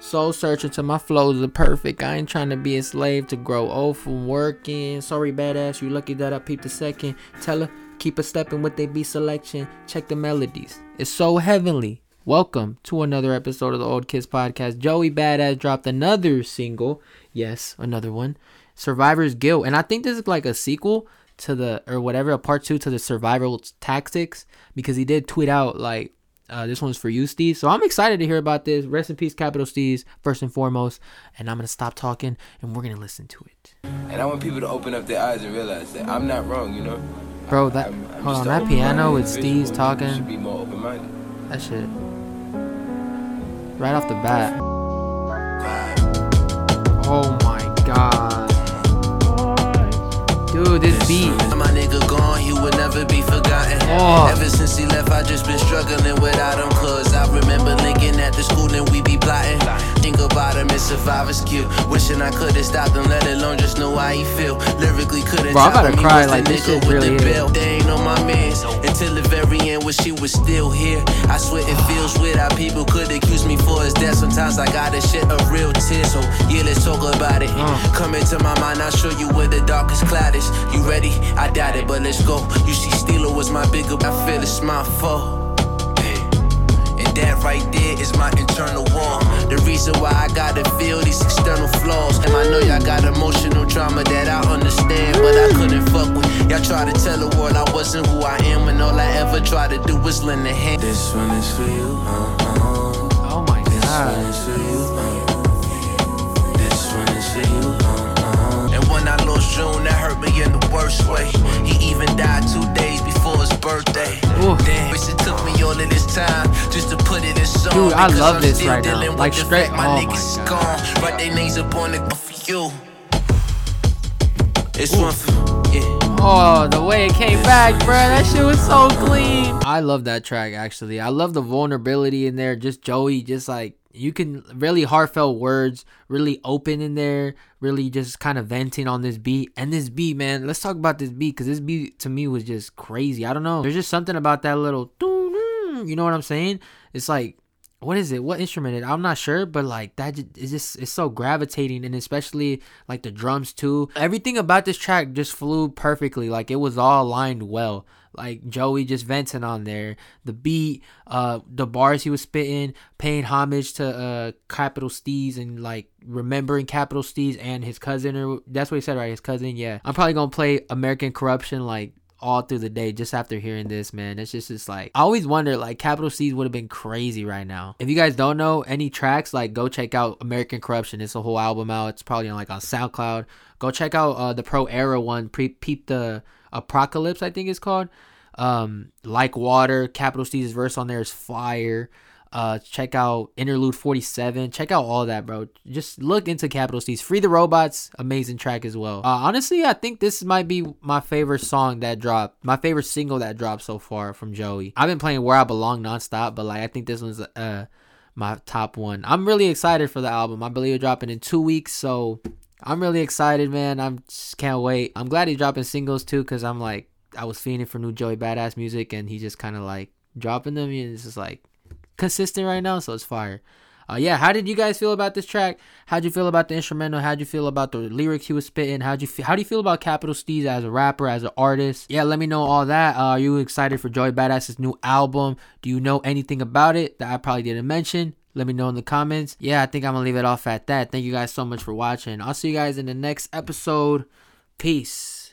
Soul searching to my flows are perfect. I ain't trying to be a slave to grow old from working. Sorry, badass, you lucky that I peeped a second. Tell her, keep a stepping with they beat selection. Check the melodies. It's so heavenly. Welcome to another episode of the Old Kids Podcast. Joey Badass dropped another single. Yes, another one. Survivor's Guilt. And I think this is like a sequel to the, or whatever, a part two to the survival tactics because he did tweet out like, uh, this one's for you, Steve. So I'm excited to hear about this. Rest in peace, Capital Steez, first and foremost. And I'm gonna stop talking and we're gonna listen to it. And I want people to open up their eyes and realize that I'm not wrong, you know. Bro, that I'm- I'm hold just on, that piano with individual. Steve's talking, should be more open-minded. that shit. Right off the bat. Oh my god. Dude, this beat. Oh. Ever since he left, I just been struggling without him. Cause I remember linking at the school and we be plotting. Think about him, it's survivor's cute. Wishing I could've stopped him, let alone just know how he feel. Lyrically couldn't Bro, I'm top about to cry, like, this shit really belt. They ain't on my mans until the very end, wish he was still here. I swear it feels weird how people could accuse me for his death. Sometimes I gotta shed a real tear. So yeah, let's talk about it. Uh. Come into my mind, I'll show you where the darkest cloud is. You ready? I doubt it, but let's go. You see, Steeler was my bigger. I feel it's my fault. Hey. And that right there is my internal reason why I gotta feel these external flaws. And I know y'all got emotional trauma that I understand, but I couldn't mm. fuck with. Y'all try to tell the world I wasn't who I am, when all I ever tried to do was lend a hand. This one is for you. Uh-uh. Dude, I love this right now. Like, straight- my oh my God. gone. Write their names up on for you. It's one for yeah. Oh, the way it came back, bro. That shit was so clean. I love that track actually. I love the vulnerability in there. Just Joey, just like you can really heartfelt words, really open in there, really just kind of venting on this beat. And this beat, man, let's talk about this beat because this beat to me was just crazy. I don't know. There's just something about that little, you know what I'm saying? It's like what is it? What instrument? It? I'm not sure, but like that is just it's so gravitating, and especially like the drums too. Everything about this track just flew perfectly. Like it was all aligned well. Like Joey just venting on there, the beat, uh, the bars he was spitting, paying homage to uh Capital Steez and like remembering Capital Steez and his cousin, or that's what he said, right? His cousin, yeah. I'm probably gonna play American Corruption like all through the day just after hearing this, man. It's just it's like I always wonder like Capital Steez would have been crazy right now. If you guys don't know any tracks, like go check out American Corruption. It's a whole album out. It's probably on like on SoundCloud. Go check out uh the Pro Era one. Pre peep the Apocalypse, I think it's called. Um, like water. Capital Steez verse on there is fire. Uh, check out Interlude 47. Check out all that, bro. Just look into Capital Steez. Free the Robots, amazing track as well. Uh, honestly, I think this might be my favorite song that dropped. My favorite single that dropped so far from Joey. I've been playing Where I Belong nonstop, but like I think this one's uh my top one. I'm really excited for the album. I believe it's dropping in two weeks, so I'm really excited, man. I'm just can't wait. I'm glad he's dropping singles too, cause I'm like I was feeling for new Joey Badass music, and he just kind of like dropping them. And it's just like consistent right now, so it's fire. Uh, yeah, how did you guys feel about this track? How'd you feel about the instrumental? How'd you feel about the lyrics he was spitting? How'd you feel, how do you feel about Capital Steez as a rapper, as an artist? Yeah, let me know all that. Uh, are you excited for Joey Badass's new album? Do you know anything about it that I probably didn't mention? Let me know in the comments. Yeah, I think I'm gonna leave it off at that. Thank you guys so much for watching. I'll see you guys in the next episode. Peace.